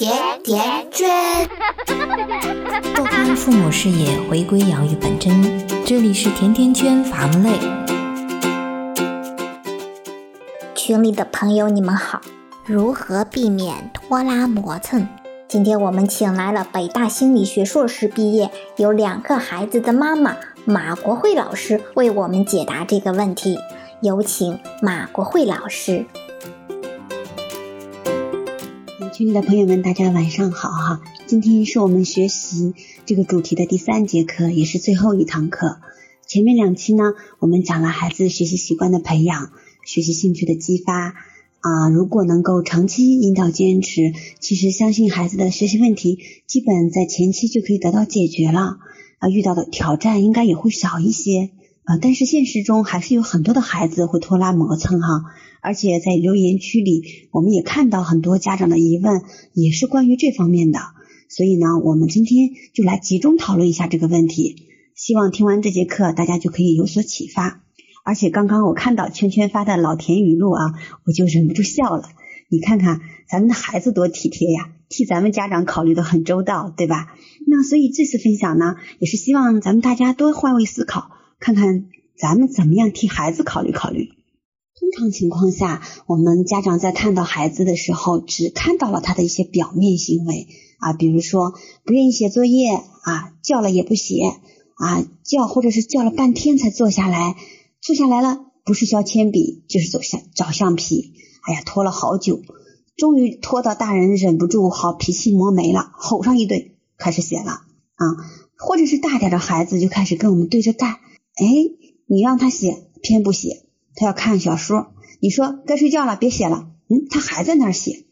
甜甜圈。拓宽父母视野，回归养育本真。这里是甜甜圈伐木累。群里的朋友，你们好。如何避免拖拉磨蹭？今天我们请来了北大心理学硕士毕业、有两个孩子的妈妈马国慧老师，为我们解答这个问题。有请马国慧老师。群里的朋友们，大家晚上好哈！今天是我们学习这个主题的第三节课，也是最后一堂课。前面两期呢，我们讲了孩子学习习惯的培养、学习兴趣的激发啊。如果能够长期引导坚持，其实相信孩子的学习问题基本在前期就可以得到解决了啊。遇到的挑战应该也会少一些啊。但是现实中还是有很多的孩子会拖拉磨蹭哈。而且在留言区里，我们也看到很多家长的疑问，也是关于这方面的。所以呢，我们今天就来集中讨论一下这个问题。希望听完这节课，大家就可以有所启发。而且刚刚我看到圈圈发的老田语录啊，我就忍不住笑了。你看看咱们的孩子多体贴呀，替咱们家长考虑的很周到，对吧？那所以这次分享呢，也是希望咱们大家多换位思考，看看咱们怎么样替孩子考虑考虑。通常情况下，我们家长在看到孩子的时候，只看到了他的一些表面行为啊，比如说不愿意写作业啊，叫了也不写啊，叫或者是叫了半天才坐下来，坐下来了不是削铅笔就是走橡找橡皮，哎呀拖了好久，终于拖到大人忍不住好脾气磨没了，吼上一顿开始写了啊，或者是大点的孩子就开始跟我们对着干，哎，你让他写偏不写。他要看小说，你说该睡觉了，别写了，嗯，他还在那儿写，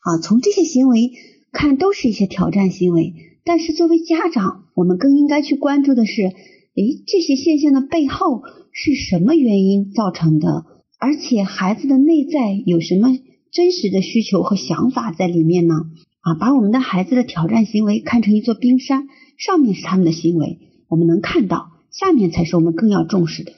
啊，从这些行为看，都是一些挑战行为。但是作为家长，我们更应该去关注的是，诶，这些现象的背后是什么原因造成的？而且孩子的内在有什么真实的需求和想法在里面呢？啊，把我们的孩子的挑战行为看成一座冰山，上面是他们的行为，我们能看到，下面才是我们更要重视的。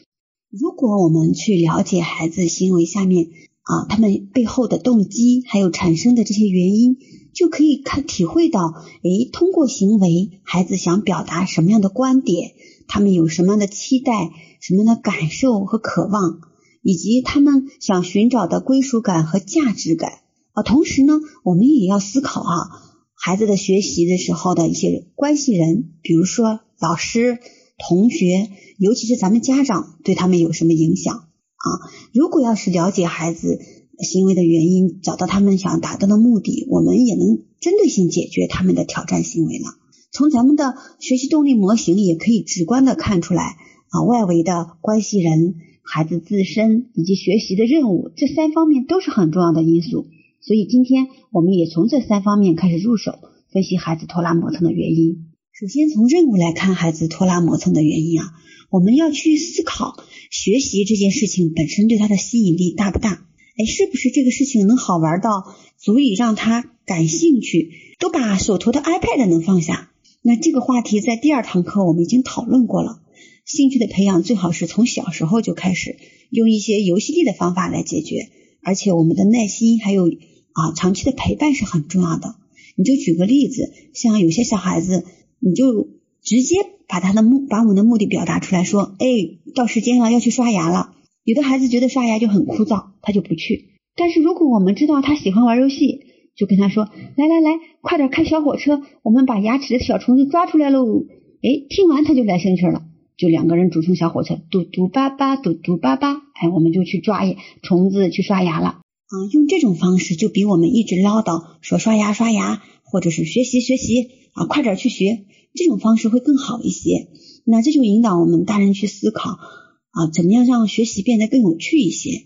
如果我们去了解孩子行为下面啊，他们背后的动机，还有产生的这些原因，就可以看体会到，诶，通过行为，孩子想表达什么样的观点，他们有什么样的期待，什么样的感受和渴望，以及他们想寻找的归属感和价值感啊。同时呢，我们也要思考啊，孩子的学习的时候的一些关系人，比如说老师。同学，尤其是咱们家长，对他们有什么影响啊？如果要是了解孩子行为的原因，找到他们想达到的目的，我们也能针对性解决他们的挑战行为了。从咱们的学习动力模型也可以直观的看出来啊，外围的关系人、孩子自身以及学习的任务这三方面都是很重要的因素。所以今天我们也从这三方面开始入手，分析孩子拖拉磨蹭的原因。首先从任务来看，孩子拖拉磨蹭的原因啊，我们要去思考学习这件事情本身对他的吸引力大不大？哎，是不是这个事情能好玩到足以让他感兴趣，都把手头的 iPad 能放下？那这个话题在第二堂课我们已经讨论过了。兴趣的培养最好是从小时候就开始，用一些游戏力的方法来解决，而且我们的耐心还有啊长期的陪伴是很重要的。你就举个例子，像有些小孩子。你就直接把他的目把我们的目的表达出来，说，哎，到时间了要去刷牙了。有的孩子觉得刷牙就很枯燥，他就不去。但是如果我们知道他喜欢玩游戏，就跟他说，来来来，快点开小火车，我们把牙齿的小虫子抓出来喽。哎，听完他就来兴趣了，就两个人组成小火车，嘟嘟巴巴，嘟嘟巴巴，哎，我们就去抓虫子去刷牙了。啊，用这种方式就比我们一直唠叨说刷牙刷牙，或者是学习学习啊，快点去学。这种方式会更好一些，那这就引导我们大人去思考啊，怎么样让学习变得更有趣一些？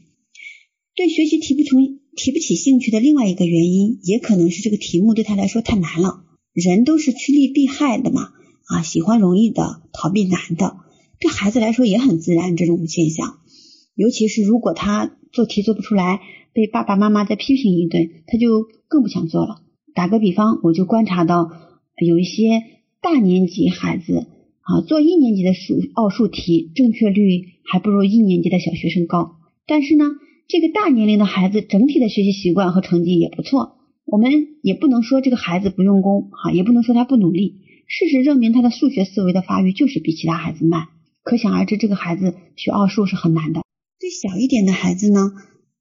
对学习提不成提不起兴趣的另外一个原因，也可能是这个题目对他来说太难了。人都是趋利避害的嘛，啊，喜欢容易的，逃避难的，对孩子来说也很自然这种现象。尤其是如果他做题做不出来，被爸爸妈妈再批评一顿，他就更不想做了。打个比方，我就观察到有一些。大年级孩子啊，做一年级的数奥数题，正确率还不如一年级的小学生高。但是呢，这个大年龄的孩子整体的学习习惯和成绩也不错。我们也不能说这个孩子不用功，哈，也不能说他不努力。事实证明，他的数学思维的发育就是比其他孩子慢。可想而知，这个孩子学奥数是很难的。对小一点的孩子呢，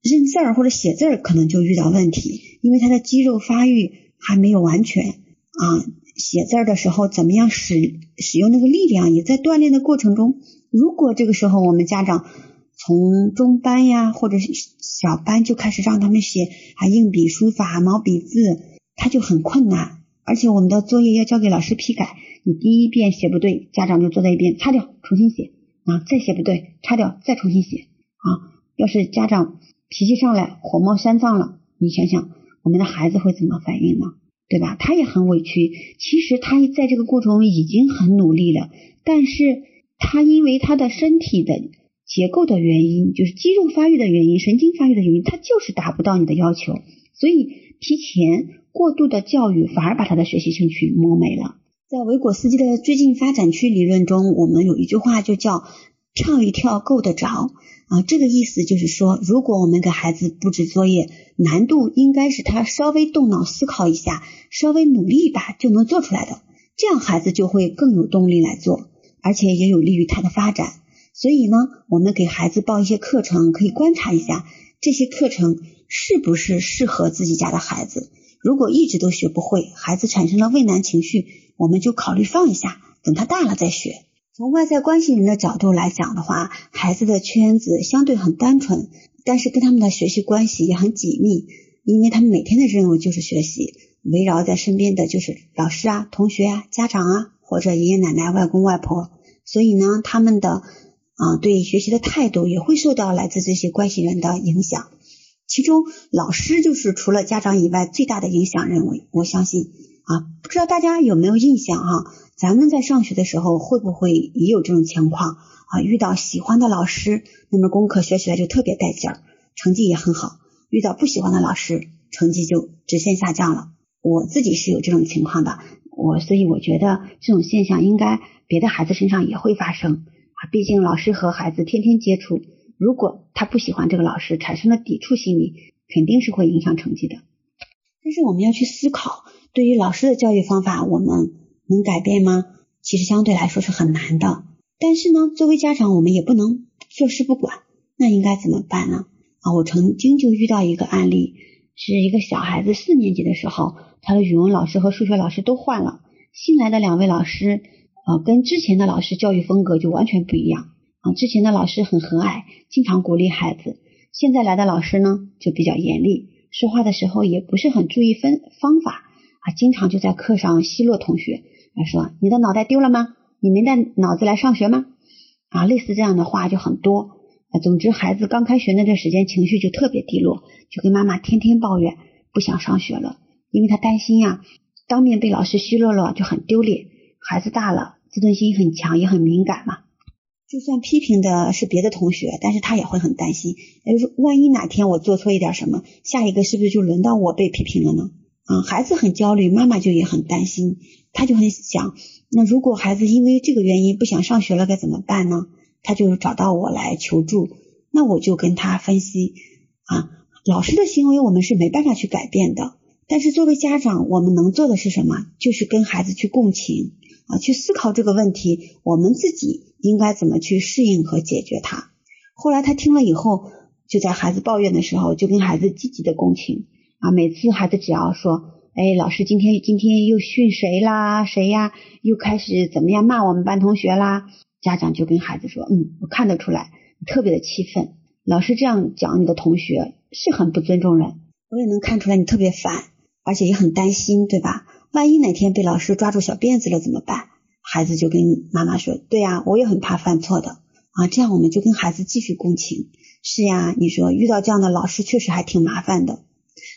认字儿或者写字儿可能就遇到问题，因为他的肌肉发育还没有完全啊。写字的时候，怎么样使使用那个力量，也在锻炼的过程中。如果这个时候我们家长从中班呀，或者是小班就开始让他们写啊硬笔书法、毛笔字，他就很困难。而且我们的作业要交给老师批改，你第一遍写不对，家长就坐在一边擦掉，重新写啊，再写不对，擦掉，再重新写啊。要是家长脾气上来，火冒三丈了，你想想我们的孩子会怎么反应呢？对吧？他也很委屈。其实他在这个过程中已经很努力了，但是他因为他的身体的结构的原因，就是肌肉发育的原因、神经发育的原因，他就是达不到你的要求。所以提前过度的教育，反而把他的学习兴趣磨没了。在维果斯基的最近发展区理论中，我们有一句话就叫“跳一跳够得着”。啊，这个意思就是说，如果我们给孩子布置作业，难度应该是他稍微动脑思考一下，稍微努力一把就能做出来的，这样孩子就会更有动力来做，而且也有利于他的发展。所以呢，我们给孩子报一些课程，可以观察一下这些课程是不是适合自己家的孩子。如果一直都学不会，孩子产生了畏难情绪，我们就考虑放一下，等他大了再学。从外在关系人的角度来讲的话，孩子的圈子相对很单纯，但是跟他们的学习关系也很紧密，因为他们每天的任务就是学习，围绕在身边的就是老师啊、同学啊、家长啊，或者爷爷奶奶、外公外婆，所以呢，他们的啊对学习的态度也会受到来自这些关系人的影响。其中，老师就是除了家长以外最大的影响人物。我相信啊，不知道大家有没有印象哈？咱们在上学的时候会不会也有这种情况啊？遇到喜欢的老师，那么功课学起来就特别带劲儿，成绩也很好；遇到不喜欢的老师，成绩就直线下降了。我自己是有这种情况的，我所以我觉得这种现象应该别的孩子身上也会发生啊。毕竟老师和孩子天天接触，如果他不喜欢这个老师，产生了抵触心理，肯定是会影响成绩的。但是我们要去思考，对于老师的教育方法，我们。能改变吗？其实相对来说是很难的。但是呢，作为家长，我们也不能坐视不管。那应该怎么办呢？啊，我曾经就遇到一个案例，是一个小孩子四年级的时候，他的语文老师和数学老师都换了，新来的两位老师，呃，跟之前的老师教育风格就完全不一样。啊，之前的老师很和蔼，经常鼓励孩子，现在来的老师呢就比较严厉，说话的时候也不是很注意分方法，啊，经常就在课上奚落同学。他说：“你的脑袋丢了吗？你没带脑子来上学吗？”啊，类似这样的话就很多。啊，总之，孩子刚开学那段时间情绪就特别低落，就跟妈妈天天抱怨，不想上学了，因为他担心呀，当面被老师奚落了就很丢脸。孩子大了，自尊心很强，也很敏感嘛。就算批评的是别的同学，但是他也会很担心，哎，万一哪天我做错一点什么，下一个是不是就轮到我被批评了呢？啊，孩子很焦虑，妈妈就也很担心，他就很想，那如果孩子因为这个原因不想上学了，该怎么办呢？他就找到我来求助，那我就跟他分析啊，老师的行为我们是没办法去改变的，但是作为家长，我们能做的是什么？就是跟孩子去共情啊，去思考这个问题，我们自己应该怎么去适应和解决它。后来他听了以后，就在孩子抱怨的时候，就跟孩子积极的共情。啊，每次孩子只要说，哎，老师今天今天又训谁啦？谁呀？又开始怎么样骂我们班同学啦？家长就跟孩子说，嗯，我看得出来，特别的气愤。老师这样讲你的同学是很不尊重人，我也能看出来你特别烦，而且也很担心，对吧？万一哪天被老师抓住小辫子了怎么办？孩子就跟妈妈说，对呀，我也很怕犯错的啊。这样我们就跟孩子继续共情。是呀，你说遇到这样的老师确实还挺麻烦的。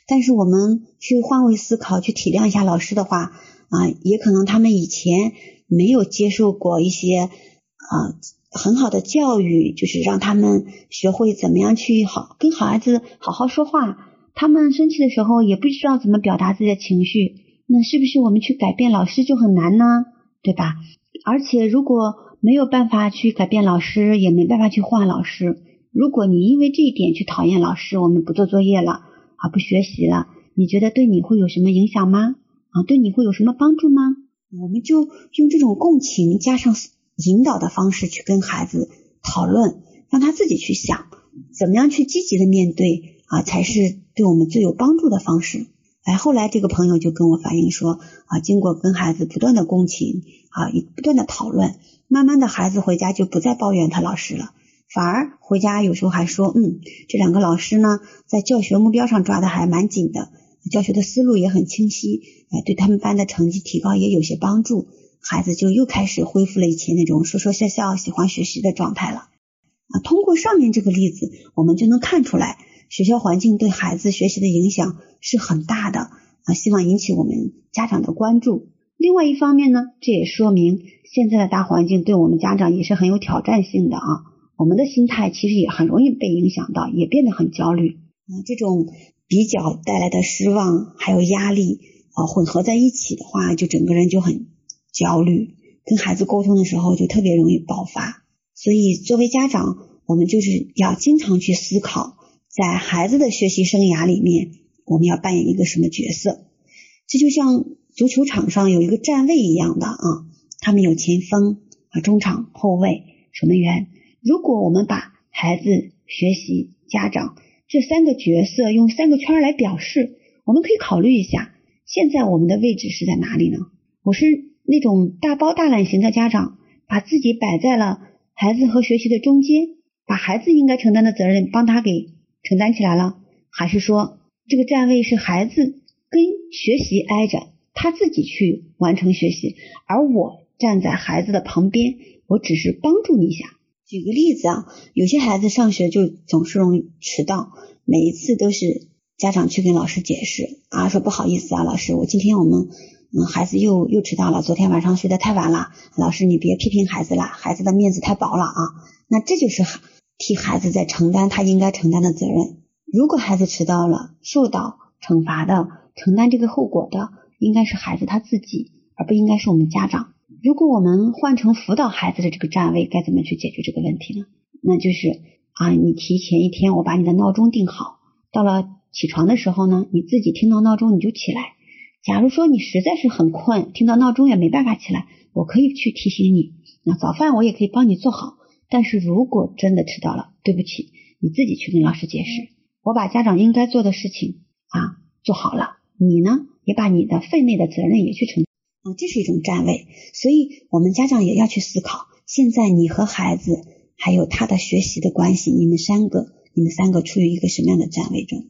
但是我们去换位思考，去体谅一下老师的话啊，也可能他们以前没有接受过一些啊很好的教育，就是让他们学会怎么样去好跟好孩子好好说话。他们生气的时候也不知道怎么表达自己的情绪，那是不是我们去改变老师就很难呢？对吧？而且如果没有办法去改变老师，也没办法去换老师。如果你因为这一点去讨厌老师，我们不做作业了。啊，不学习了，你觉得对你会有什么影响吗？啊，对你会有什么帮助吗？我们就用这种共情加上引导的方式去跟孩子讨论，让他自己去想，怎么样去积极的面对啊，才是对我们最有帮助的方式。哎，后来这个朋友就跟我反映说啊，经过跟孩子不断的共情啊，不断的讨论，慢慢的孩子回家就不再抱怨他老师了，反而回家有时候还说，嗯，这两个老师呢，在教学目标上抓的还蛮紧的，教学的思路也很清晰，哎，对他们班的成绩提高也有些帮助，孩子就又开始恢复了以前那种说说笑笑、喜欢学习的状态了。啊，通过上面这个例子，我们就能看出来。学校环境对孩子学习的影响是很大的啊，希望引起我们家长的关注。另外一方面呢，这也说明现在的大环境对我们家长也是很有挑战性的啊。我们的心态其实也很容易被影响到，也变得很焦虑啊。这种比较带来的失望还有压力啊，混合在一起的话，就整个人就很焦虑，跟孩子沟通的时候就特别容易爆发。所以作为家长，我们就是要经常去思考。在孩子的学习生涯里面，我们要扮演一个什么角色？这就像足球场上有一个站位一样的啊，他们有前锋啊、中场、后卫、守门员。如果我们把孩子、学习、家长这三个角色用三个圈来表示，我们可以考虑一下，现在我们的位置是在哪里呢？我是那种大包大揽型的家长，把自己摆在了孩子和学习的中间，把孩子应该承担的责任帮他给。承担起来了，还是说这个站位是孩子跟学习挨着，他自己去完成学习，而我站在孩子的旁边，我只是帮助你一下。举个例子啊，有些孩子上学就总是容易迟到，每一次都是家长去跟老师解释啊，说不好意思啊，老师，我今天我们嗯孩子又又迟到了，昨天晚上睡得太晚了，老师你别批评孩子了，孩子的面子太薄了啊。那这就是。替孩子在承担他应该承担的责任。如果孩子迟到了，受到惩罚的、承担这个后果的，应该是孩子他自己，而不应该是我们家长。如果我们换成辅导孩子的这个站位，该怎么去解决这个问题呢？那就是啊，你提前一天我把你的闹钟定好，到了起床的时候呢，你自己听到闹钟你就起来。假如说你实在是很困，听到闹钟也没办法起来，我可以去提醒你。那早饭我也可以帮你做好。但是如果真的迟到了，对不起，你自己去跟老师解释。我把家长应该做的事情啊做好了，你呢也把你的分内的责任也去承啊，这是一种站位。所以，我们家长也要去思考，现在你和孩子还有他的学习的关系，你们三个，你们三个处于一个什么样的站位中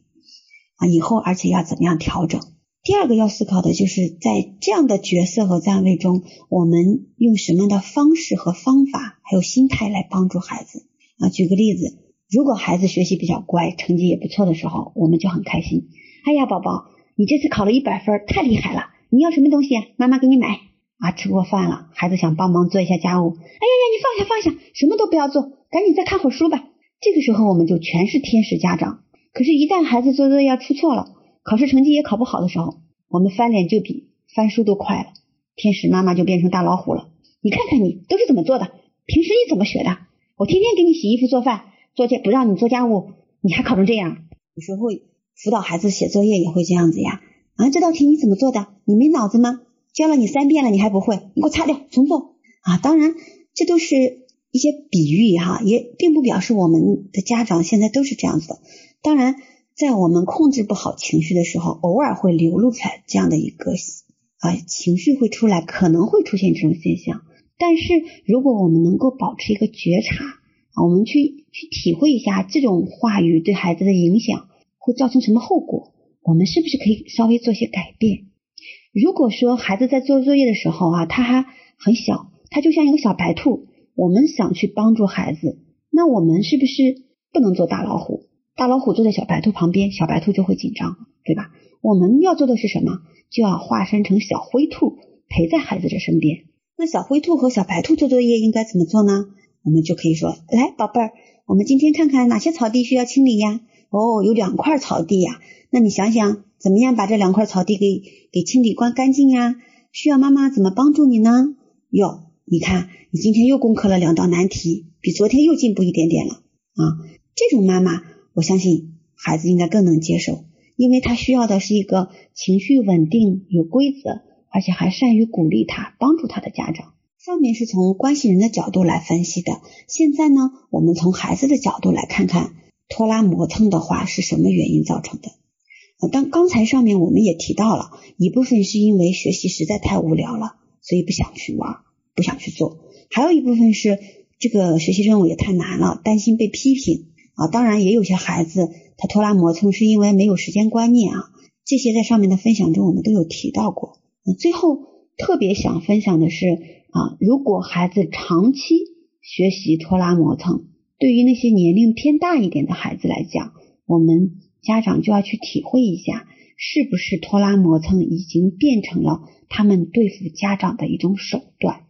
啊？以后而且要怎么样调整？第二个要思考的就是在这样的角色和站位中，我们用什么样的方式和方法，还有心态来帮助孩子啊？举个例子，如果孩子学习比较乖，成绩也不错的时候，我们就很开心。哎呀，宝宝，你这次考了一百分，太厉害了！你要什么东西，妈妈给你买啊。吃过饭了，孩子想帮忙做一下家务，哎呀呀，你放下放下，什么都不要做，赶紧再看会书吧。这个时候我们就全是天使家长。可是，一旦孩子做作业出错了，考试成绩也考不好的时候，我们翻脸就比翻书都快了，天使妈妈就变成大老虎了。你看看你都是怎么做的？平时你怎么学的？我天天给你洗衣服、做饭、做家，不让你做家务，你还考成这样？有时候辅导孩子写作业也会这样子呀。啊，这道题你怎么做的？你没脑子吗？教了你三遍了，你还不会？你给我擦掉，重做。啊，当然这都是一些比喻哈，也并不表示我们的家长现在都是这样子的。当然。在我们控制不好情绪的时候，偶尔会流露出来这样的一个啊情绪会出来，可能会出现这种现象。但是如果我们能够保持一个觉察啊，我们去去体会一下这种话语对孩子的影响会造成什么后果，我们是不是可以稍微做些改变？如果说孩子在做作业的时候啊，他还很小，他就像一个小白兔，我们想去帮助孩子，那我们是不是不能做大老虎？大老虎坐在小白兔旁边，小白兔就会紧张，对吧？我们要做的是什么？就要化身成小灰兔，陪在孩子的身边。那小灰兔和小白兔做作业应该怎么做呢？我们就可以说：来，宝贝儿，我们今天看看哪些草地需要清理呀？哦，有两块草地呀。那你想想，怎么样把这两块草地给给清理干干净呀？需要妈妈怎么帮助你呢？哟，你看，你今天又攻克了两道难题，比昨天又进步一点点了啊！这种妈妈。我相信孩子应该更能接受，因为他需要的是一个情绪稳定、有规则，而且还善于鼓励他、帮助他的家长。上面是从关系人的角度来分析的，现在呢，我们从孩子的角度来看看拖拉磨蹭的话是什么原因造成的。当刚才上面我们也提到了一部分是因为学习实在太无聊了，所以不想去玩，不想去做；还有一部分是这个学习任务也太难了，担心被批评啊。当然，也有些孩子他拖拉磨蹭是因为没有时间观念啊。这些在上面的分享中我们都有提到过。最后特别想分享的是啊，如果孩子长期学习拖拉磨蹭，对于那些年龄偏大一点的孩子来讲，我们。家长就要去体会一下，是不是拖拉磨蹭已经变成了他们对付家长的一种手段。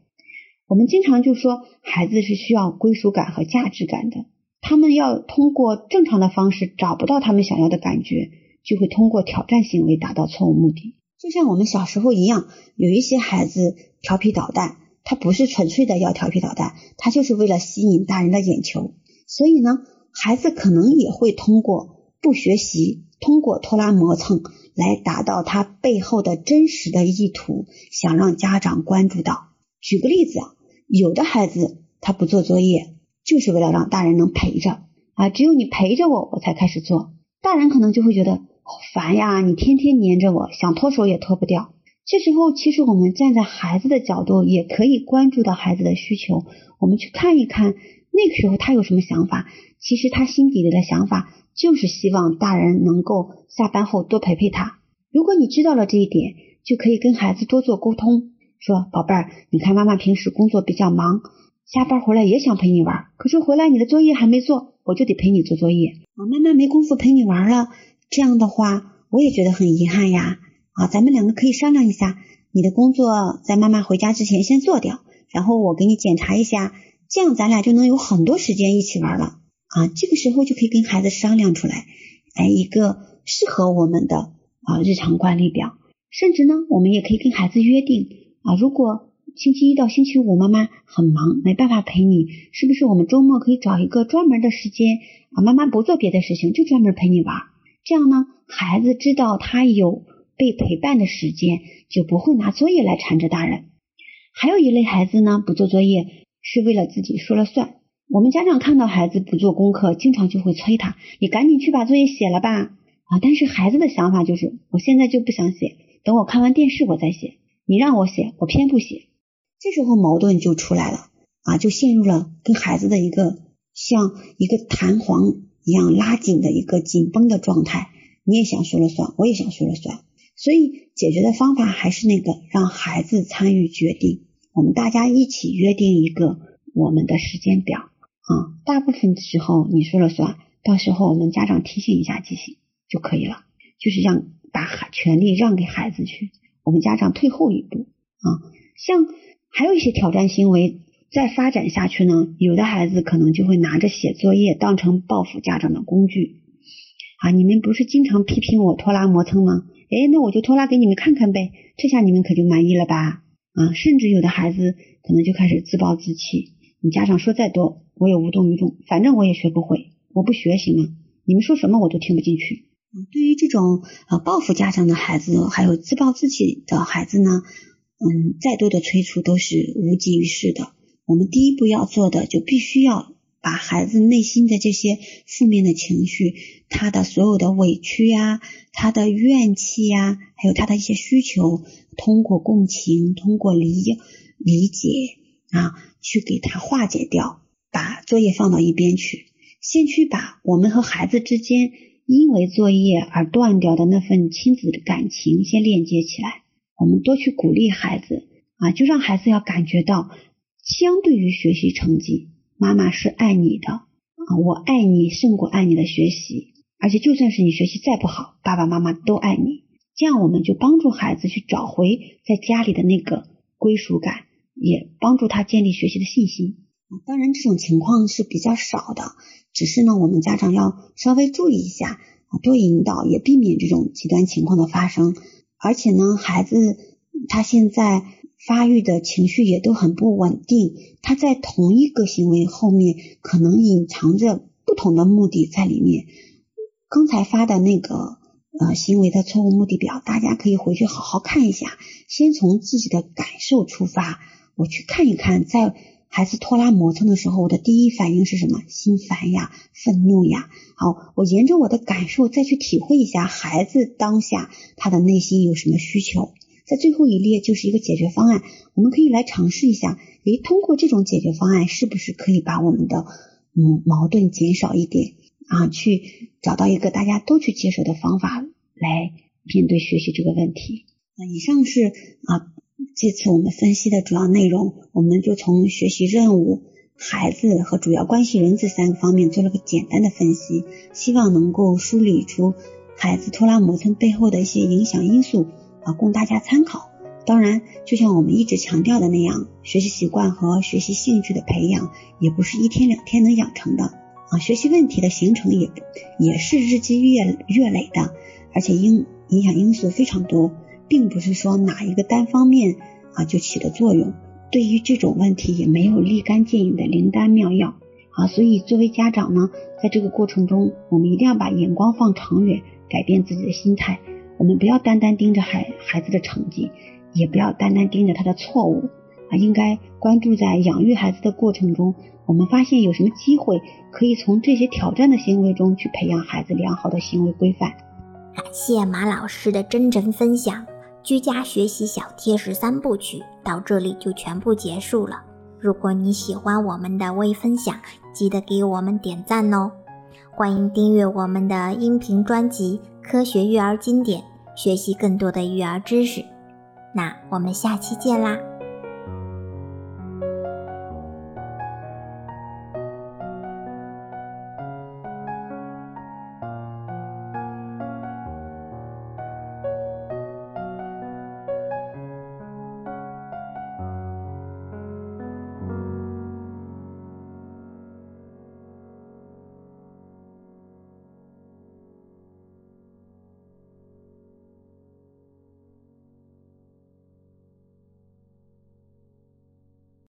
我们经常就说，孩子是需要归属感和价值感的，他们要通过正常的方式找不到他们想要的感觉，就会通过挑战行为达到错误目的。就像我们小时候一样，有一些孩子调皮捣蛋，他不是纯粹的要调皮捣蛋，他就是为了吸引大人的眼球。所以呢，孩子可能也会通过。不学习，通过拖拉磨蹭来达到他背后的真实的意图，想让家长关注到。举个例子啊，有的孩子他不做作业，就是为了让大人能陪着啊，只有你陪着我，我才开始做。大人可能就会觉得好烦呀，你天天黏着我，想脱手也脱不掉。这时候，其实我们站在孩子的角度，也可以关注到孩子的需求，我们去看一看那个时候他有什么想法。其实他心底里的想法。就是希望大人能够下班后多陪陪他。如果你知道了这一点，就可以跟孩子多做沟通，说：“宝贝儿，你看妈妈平时工作比较忙，下班回来也想陪你玩，可是回来你的作业还没做，我就得陪你做作业啊。妈妈没工夫陪你玩了，这样的话我也觉得很遗憾呀。啊，咱们两个可以商量一下，你的工作在妈妈回家之前先做掉，然后我给你检查一下，这样咱俩就能有很多时间一起玩了。”啊，这个时候就可以跟孩子商量出来，哎，一个适合我们的啊日常管理表。甚至呢，我们也可以跟孩子约定啊，如果星期一到星期五妈妈很忙，没办法陪你，是不是我们周末可以找一个专门的时间啊？妈妈不做别的事情，就专门陪你玩。这样呢，孩子知道他有被陪伴的时间，就不会拿作业来缠着大人。还有一类孩子呢，不做作业是为了自己说了算。我们家长看到孩子不做功课，经常就会催他：“你赶紧去把作业写了吧！”啊，但是孩子的想法就是：“我现在就不想写，等我看完电视我再写。”你让我写，我偏不写。这时候矛盾就出来了啊，就陷入了跟孩子的一个像一个弹簧一样拉紧的一个紧绷的状态。你也想说了算，我也想说了算，所以解决的方法还是那个，让孩子参与决定，我们大家一起约定一个我们的时间表。啊，大部分时候你说了算，到时候我们家长提醒一下就行就可以了，就是让把孩权利让给孩子去，我们家长退后一步啊。像还有一些挑战行为再发展下去呢，有的孩子可能就会拿着写作业当成报复家长的工具啊。你们不是经常批评我拖拉磨蹭吗？哎，那我就拖拉给你们看看呗，这下你们可就满意了吧？啊，甚至有的孩子可能就开始自暴自弃，你家长说再多。我也无动于衷，反正我也学不会，我不学行吗？你们说什么我都听不进去。对于这种呃报复家长的孩子，还有自暴自弃的孩子呢，嗯，再多的催促都是无济于事的。我们第一步要做的，就必须要把孩子内心的这些负面的情绪，他的所有的委屈呀，他的怨气呀，还有他的一些需求，通过共情，通过理理解啊，去给他化解掉。把作业放到一边去，先去把我们和孩子之间因为作业而断掉的那份亲子的感情先链接起来。我们多去鼓励孩子啊，就让孩子要感觉到，相对于学习成绩，妈妈是爱你的啊，我爱你胜过爱你的学习，而且就算是你学习再不好，爸爸妈妈都爱你。这样我们就帮助孩子去找回在家里的那个归属感，也帮助他建立学习的信心。当然，这种情况是比较少的，只是呢，我们家长要稍微注意一下啊，多引导，也避免这种极端情况的发生。而且呢，孩子他现在发育的情绪也都很不稳定，他在同一个行为后面可能隐藏着不同的目的在里面。刚才发的那个呃行为的错误目的表，大家可以回去好好看一下，先从自己的感受出发，我去看一看，在孩子拖拉磨蹭的时候，我的第一反应是什么？心烦呀，愤怒呀。好，我沿着我的感受再去体会一下孩子当下他的内心有什么需求。在最后一列就是一个解决方案，我们可以来尝试一下，诶，通过这种解决方案，是不是可以把我们的嗯矛盾减少一点啊？去找到一个大家都去接受的方法来面对学习这个问题。那以上是啊这次我们分析的主要内容，我们就从学习任务、孩子和主要关系人这三个方面做了个简单的分析，希望能够梳理出孩子拖拉磨蹭背后的一些影响因素。啊，供大家参考。当然，就像我们一直强调的那样，学习习惯和学习兴趣的培养也不是一天两天能养成的啊。学习问题的形成也也是日积月月累的，而且影影响因素非常多，并不是说哪一个单方面啊就起的作用。对于这种问题，也没有立竿见影的灵丹妙药啊。所以，作为家长呢，在这个过程中，我们一定要把眼光放长远，改变自己的心态。我们不要单单盯着孩孩子的成绩，也不要单单盯着他的错误啊，应该关注在养育孩子的过程中，我们发现有什么机会可以从这些挑战的行为中去培养孩子良好的行为规范。感谢马老师的真诚分享，居家学习小贴士三部曲到这里就全部结束了。如果你喜欢我们的微分享，记得给我们点赞哦！欢迎订阅我们的音频专辑《科学育儿经典》。学习更多的育儿知识，那我们下期见啦！